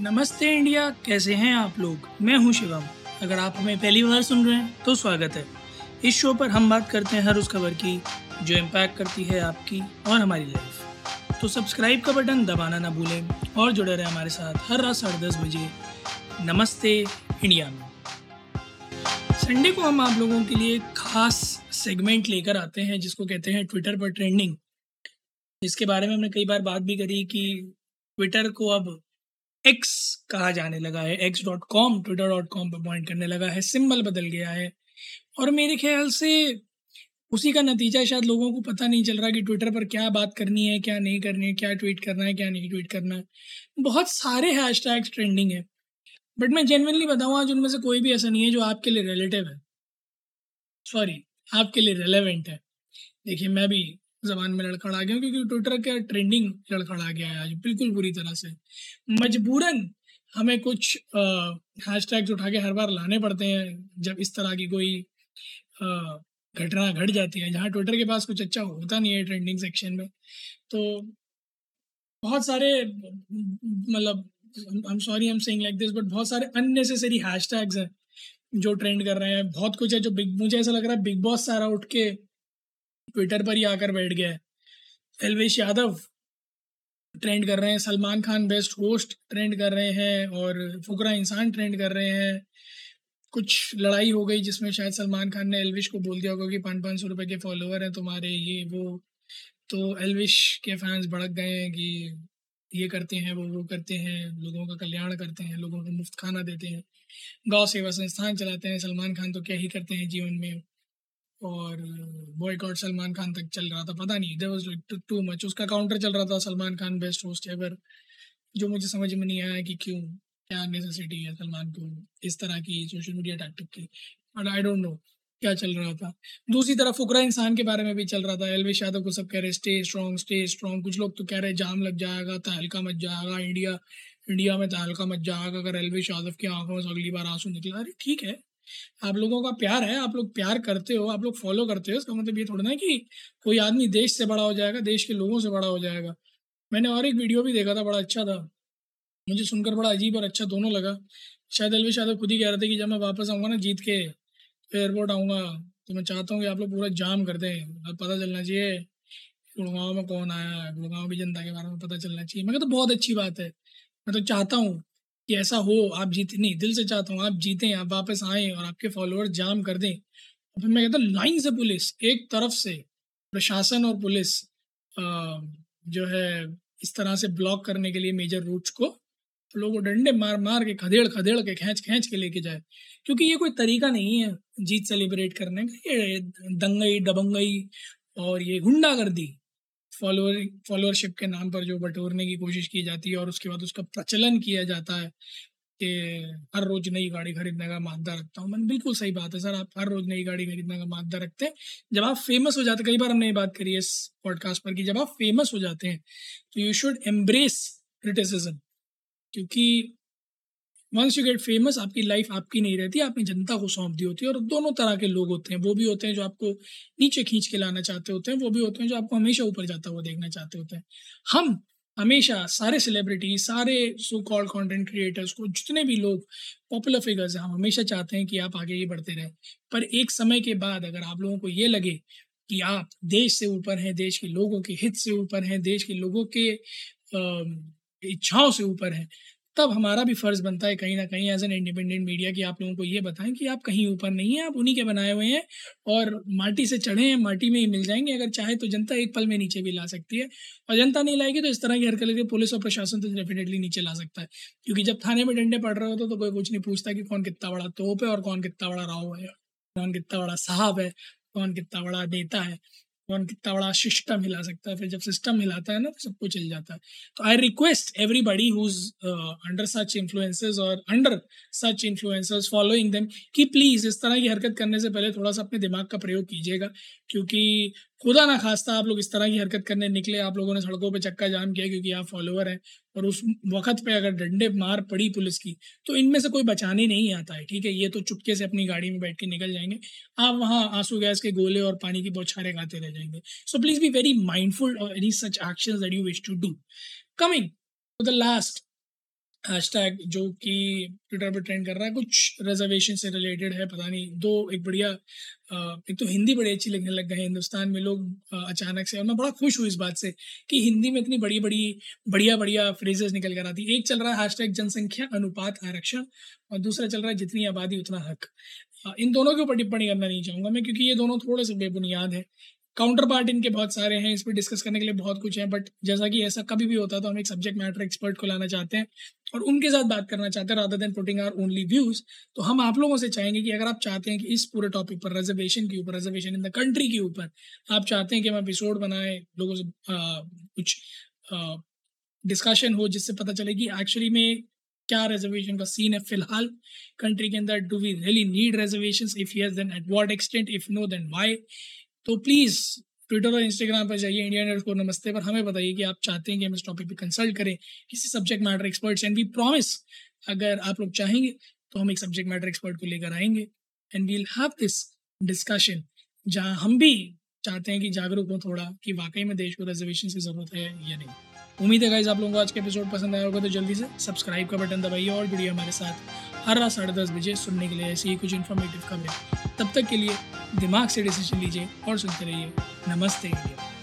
नमस्ते इंडिया, कैसे हैं आप लोग? मैं हूँ शिवम। अगर आप हमें पहली बार सुन रहे हैं तो स्वागत है। इस शो पर हम बात करते हैं हर उस खबर की, जो इम्पैक्ट करती है आपकी और हमारी लाइफ तो सब्सक्राइब का बटन दबाना ना भूलें और जुड़े रहें हमारे साथ हर रात साढ़े दस बजे। नमस्ते इंडिया में। संडे को हम आप लोगों के लिए एक खास सेगमेंट लेकर आते हैं, जिसको कहते हैं ट्विटर पर ट्रेंडिंग जिसके बारे में हमने कई बार बात भी करी कि ट्विटर को अब एक्स कहा जाने लगा है X dot com Twitter dot com पर पॉइंट करने लगा है सिंबल बदल गया है। और मेरे ख्याल से उसी का नतीजा शायद लोगों को पता नहीं चल रहा कि ट्विटर पर क्या बात करनी है, क्या नहीं करनी है, क्या ट्वीट करना है, क्या नहीं ट्वीट करना है। बहुत सारे हैश टैग्स ट्रेंडिंग है। बट मैं जेनवनली बताऊँ, आज उनमें से कोई भी ऐसा नहीं है जो आपके लिए रिलेटिव है। सॉरी आपके लिए रेलेवेंट है। देखिए, मैं भी जबान में लड़खड़ा गया, क्योंकि ट्विटर का ट्रेंडिंग लड़खड़ा गया है आज, बिल्कुल बुरी तरह से। मजबूरन हमें कुछ हैश टैग्स उठा के हर बार लाने पड़ते हैं, जब इस तरह की कोई घटना घट जाती है, जहाँ ट्विटर के पास कुछ अच्छा होता नहीं है ट्रेंडिंग सेक्शन में। तो बहुत सारे मतलब I am sorry I am saying like this but बहुत सारे अननेसेसरी हैश टैग्स हैं, जो ट्रेंड कर रहे हैं। बहुत कुछ है जो बिग मुझे ऐसा लग रहा है बिग बॉस सारा उठ के ट्विटर पर ही आकर बैठ गया है। एलवेश यादव ट्रेंड कर रहे हैं Salman Khan best host trend कर रहे हैं और फुकरा इंसान ट्रेंड कर रहे हैं। कुछ लड़ाई हो गई जिसमें शायद सलमान खान ने एलविश को बोल दिया होगा कि पाँच पाँच सौ रुपये के फॉलोअर हैं तुम्हारे, ये, वो। तो एलविश के फैंस भड़क गए हैं कि ये करते हैं, वो वो करते हैं, लोगों का कल्याण करते हैं, लोगों को मुफ़्त खाना देते हैं। गौ सेवा संस्थान चलाते हैं सलमान खान तो क्या ही करते हैं जीवन में। और बॉयकॉट सलमान खान तक चल रहा था, पता नहीं there was like too much उसका काउंटर चल रहा था Salman Khan best host ever जो मुझे समझ में नहीं आया कि क्यों, क्या नेसेसिटी है सलमान को इस तरह की सोशल मीडिया टैक्टिक की बट आई डोंट नो क्या चल रहा था। दूसरी तरफ़ फुकरा इंसान के बारे में भी चल रहा था एलविश यादव को सब कह रहे स्टे स्ट्रॉन्ग स्टे स्ट्रॉन्ग कुछ लोग तो कह रहे, जाम लग जाएगा, तहलका मच जाएगा इंडिया इंडिया में तहलका मच जाएगा, अगर एलविश यादव की आँखों से अगली बार आँसू निकला, अरे ठीक है आप लोगों का प्यार है, आप लोग प्यार करते हो, आप लोग फॉलो करते हो, इसका मतलब ये थोड़ा ना कि कोई आदमी देश से बड़ा हो जाएगा, देश के लोगों से बड़ा हो जाएगा। मैंने और एक वीडियो भी देखा था, बड़ा अच्छा था। मुझे सुनकर बड़ा अजीब और अच्छा दोनों लगा। शायद अलविश यादव खुद ही कह रहे थे कि जब मैं वापस आऊँगा ना जीत के एयरपोर्ट आऊँगा तो मैं चाहता हूँ कि आप लोग पूरा जाम कर दें। पता चलना चाहिए, गुड़गांव में कौन आया, गुड़गांव की जनता के बारे में पता चलना चाहिए। मैं तो बहुत अच्छी बात है। मैं तो चाहता हूँ कि ऐसा हो, आप जीते, नहीं, दिल से चाहता हूँ, आप जीतें, आप वापस आएँ और आपके फॉलोअर जाम कर दें। और फिर मैं कहता हूँ लाइन से पुलिस, एक तरफ़ से प्रशासन और पुलिस जो है, इस तरह से ब्लॉक करने के लिए मेजर रूट्स को तो लोगों डंडे मार मार के, खदेड़ खदेड़ के, खींच खींच के लेके जाए। क्योंकि ये कोई तरीका नहीं है जीत सेलिब्रेट करने का, ये दंगई, दबंगई और ये गुंडागर्दी। फॉलोअर फॉलोअरशिप के नाम पर जो बटोरने की कोशिश की जाती है और उसके बाद उसका प्रचलन किया जाता है कि हर रोज नई गाड़ी खरीदने का मादा रखता हूँ। मैंने बिल्कुल सही बात है सर, आप हर रोज नई गाड़ी खरीदने का मादा रखते हैं। जब आप फ़ेमस हो जाते हैं, कई बार हमने ये बात करी है इस पॉडकास्ट पर कि जब आप फ़ेमस हो जाते हैं तो यू शुड एम्ब्रेस क्रिटिसिज्म क्योंकि वंस यू गेट फ़ेमस आपकी लाइफ आपकी नहीं रहती, आपने जनता को सौंप दी होती है और दोनों तरह के लोग होते हैं। वो भी होते हैं जो आपको नीचे खींच के लाना चाहते होते हैं, वो भी होते हैं जो आपको हमेशा ऊपर जाता हुआ देखना चाहते होते हैं। हम हमेशा सारे सेलिब्रिटी सारे सो कॉल्ड कंटेंट क्रिएटर्स को, जितने भी लोग पॉपुलर फिगर्स हैं, हम हमेशा चाहते हैं कि आप आगे ही बढ़ते रहें। पर एक समय के बाद अगर आप लोगों को ये लगे कि आप देश से ऊपर हैं, देश के लोगों के हित से ऊपर हैं, देश के लोगों के इच्छाओं से ऊपर हैं तब हमारा भी फ़र्ज़ बनता है कहीं ना कहीं एज एन इंडिपेंडेंट मीडिया कि आप लोगों को ये बताएँ कि आप कहीं ऊपर नहीं हैं, आप उन्हीं के बनाए हुए हैं और माटी से चढ़े हैं, माटी में ही मिल जाएँगे। अगर चाहे तो जनता एक पल में नीचे भी ला सकती है और जनता नहीं लाएगी तो इस तरह की हरकत पुलिस और प्रशासन तो डेफिनेटली नीचे ला सकता है। क्योंकि जब थाने में डंडे पड़ रहे होते तो कोई कुछ नहीं पूछता कि कौन कितना बड़ा तोप है और कौन कितना बड़ा राव है, कौन कितना बड़ा साहब है, कौन कितना बड़ा नेता है। कौन कितना बड़ा सिस्टम हिला सकता है। फिर जब सिस्टम हिलाता है ना तो सब कुछ हिल जाता है। तो I request everybody who under such influences और under such influences following them कि प्लीज़ इस तरह की हरकत करने से पहले थोड़ा सा अपने दिमाग का प्रयोग कीजिएगा। क्योंकि खुदा ना खास्ता, आप लोग इस तरह की हरकत करने निकले, आप लोगों ने सड़कों पे चक्का जाम किया क्योंकि आप फॉलोअर हैं और उस वक्त पे अगर डंडे मार पड़ी पुलिस की तो इनमें से कोई बचाने नहीं आता है, ठीक है? ये तो चुपके से अपनी गाड़ी में बैठ के निकल जाएँगे। आप वहाँ आँसू, गैस के गोले और पानी की बौछारें खाते रह जाएँगे। So please be very mindful और any such action you wish to do coming the last hashtag जो कि ट्विटर पर ट्रेंड कर रहा है, कुछ रिजर्वेशन से रिलेटेड है, पता नहीं, दो एक बढ़िया एक तो हिंदी बड़ी अच्छी लगने लग गए हिंदुस्तान में लोग अचानक से, और मैं बड़ा खुश हूँ इस बात से कि हिंदी में इतनी बड़ी बड़ी, बढ़िया बढ़िया फ्रेजेस निकल कर आती एक चल रहा है हैशटैग जनसंख्या अनुपात आरक्षण, और दूसरा चल रहा है जितनी आबादी, उतना हक। इन दोनों के ऊपर टिप्पणी करना नहीं चाहूँगा मैं, क्योंकि ये दोनों थोड़े से बेबुनियाद है। काउंटर पार्ट इनके बहुत सारे हैं इस पर डिस्कस करने के लिए बहुत कुछ है बट जैसा कि ऐसा कभी भी होता है तो हम एक सब्जेक्ट मैटर एक्सपर्ट को लाना चाहते हैं और उनके साथ बात करना चाहते हैं rather than putting our only views तो हम आप लोगों से चाहेंगे कि अगर आप चाहते हैं कि इस पूरे टॉपिक पर रिजर्वेशन के ऊपर रिजर्वेशन इन द कंट्री के ऊपर आप चाहते हैं कि हम एपिसोड बनाए लोगों से आ, कुछ डिस्कशन हो जिससे पता चले कि एक्चुअली में क्या रिजर्वेशन का सीन है फ़िलहाल कंट्री के अंदर do we really need reservation if yes then at what extent if no then why तो प्लीज़ ट्विटर और इंस्टाग्राम पर जाइए इंडिया नेट को नमस्ते। पर हमें बताइए कि आप चाहते हैं कि हम इस टॉपिक पे कंसल्ट करें, किसी subject matter experts and we promise अगर आप लोग चाहेंगे तो हम एक सब्जेक्ट मैटर एक्सपर्ट को लेकर आएँगे। And we'll have this discussion जहाँ हम भी चाहते हैं कि जागरूक हो थोड़ा, कि वाकई में देश को रिजर्वेशन की ज़रूरत है या नहीं। उम्मीद है गाइज़ आप लोगों को आज के एपिसोड पसंद आया होगा तो जल्दी से सब्सक्राइब का बटन दबाइए और जुड़िए हमारे साथ। हर रात साढ़े दस बजे सुनने के लिए ऐसी ही कुछ इन्फॉर्मेटिव खबरें। तब तक के लिए दिमाग से डिसीज़न लीजिए और सुनते रहिए। नमस्ते। इंडिया